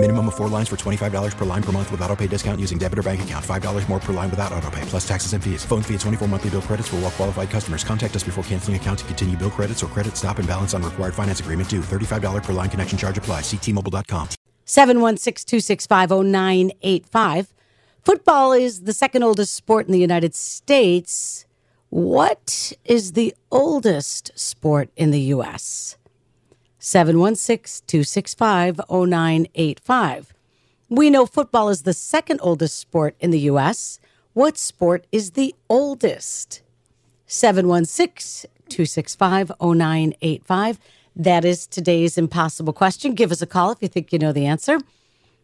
Minimum of four lines for $25 per line per month with auto pay discount using debit or bank account. $5 more per line without auto pay, plus taxes and fees. Phone fee at 24 monthly bill credits for all well qualified customers. Contact us before canceling account to continue bill credits or credit stop and balance on required finance agreement due. $35 per line connection charge apply. Ctmobile.com. 716-265-0985. Football is the second oldest sport in the United States. What is the oldest sport in the U.S.? 716-265-0985. We know football is the second oldest sport in the U.S. What sport is the oldest? 716-265-0985. That is today's impossible question. Give us a call if you think you know the answer.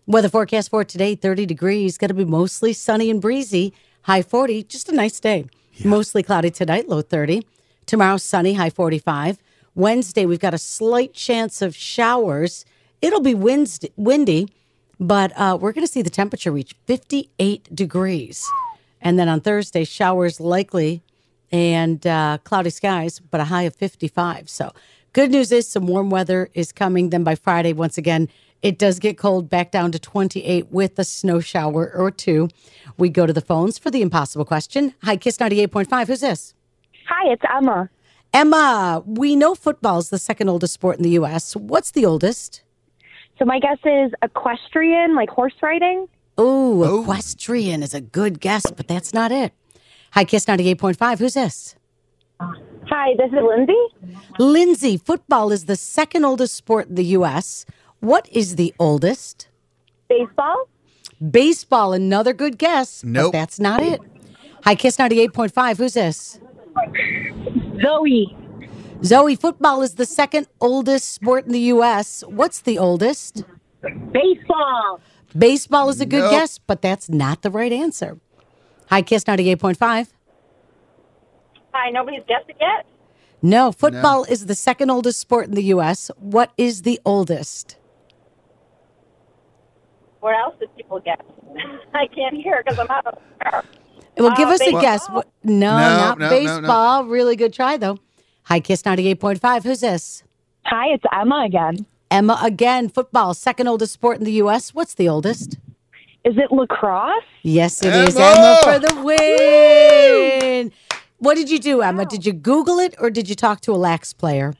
Weather forecast for today 30 degrees, going to be mostly sunny and breezy, high 40, just a nice day. Mostly cloudy tonight, low 30. Tomorrow, sunny, high 45. Wednesday, we've got a slight chance of showers. It'll be windy, but uh, we're going to see the temperature reach 58 degrees. And then on Thursday, showers likely and uh, cloudy skies, but a high of 55. So, good news is some warm weather is coming. Then by Friday, once again, it does get cold back down to 28 with a snow shower or two. We go to the phones for the impossible question. Hi, Kiss 98.5. Who's this? Hi, it's Emma. Emma, we know football is the second oldest sport in the U.S. What's the oldest? So my guess is equestrian, like horse riding. Oh, equestrian is a good guess, but that's not it. Hi, Kiss 98.5. Who's this? Hi, this is Lindsay. Lindsay, football is the second oldest sport in the U.S. What is the oldest? Baseball. Baseball, another good guess. Nope. But that's not it. Hi, Kiss 98.5. Who's this? Zoe. Zoe, football is the second oldest sport in the U.S. What's the oldest? Baseball. Baseball is a good Nope. guess, but that's not the right answer. Hi, Kiss 98.5. Hi, nobody's guessed it yet. No, football is the second oldest sport in the U.S. What is the oldest? Where else did people guess? I can't hear because I'm out of car. Well, give Uh, us a guess. What, no, No, not no, no, no. baseball. Really good try, though. Hi, Kiss 98.5. Who's this? Hi, it's Emma again. Emma again. Football, second oldest sport in the U.S. What's the oldest? Is it lacrosse? Yes, it is Emma! Emma for the win. What did you do, Emma? Did you Google it or did you talk to a lax player?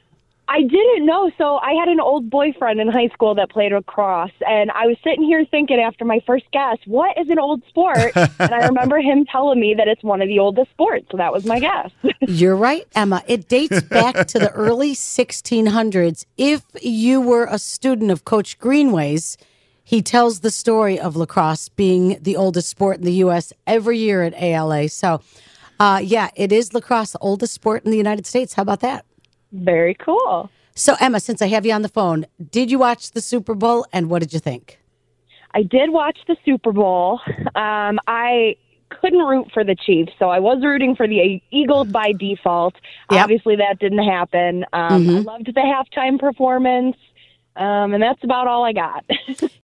I didn't know. So I had an old boyfriend in high school that played lacrosse, and I was sitting here thinking after my first guess, what is an old sport? and I remember him telling me that it's one of the oldest sports. So that was my guess. You're right, Emma. It dates back to the early 1600s. If you were a student of Coach Greenway's, he tells the story of lacrosse being the oldest sport in the U.S. every year at ALA. So, uh, yeah, it is lacrosse, oldest sport in the United States. How about that? Very cool. So, Emma, since I have you on the phone, did you watch the Super Bowl and what did you think? I did watch the Super Bowl. Um, I couldn't root for the Chiefs, so I was rooting for the Eagles by default. Yep. Obviously, that didn't happen. Um, I loved the halftime performance, um, and that's about all I got.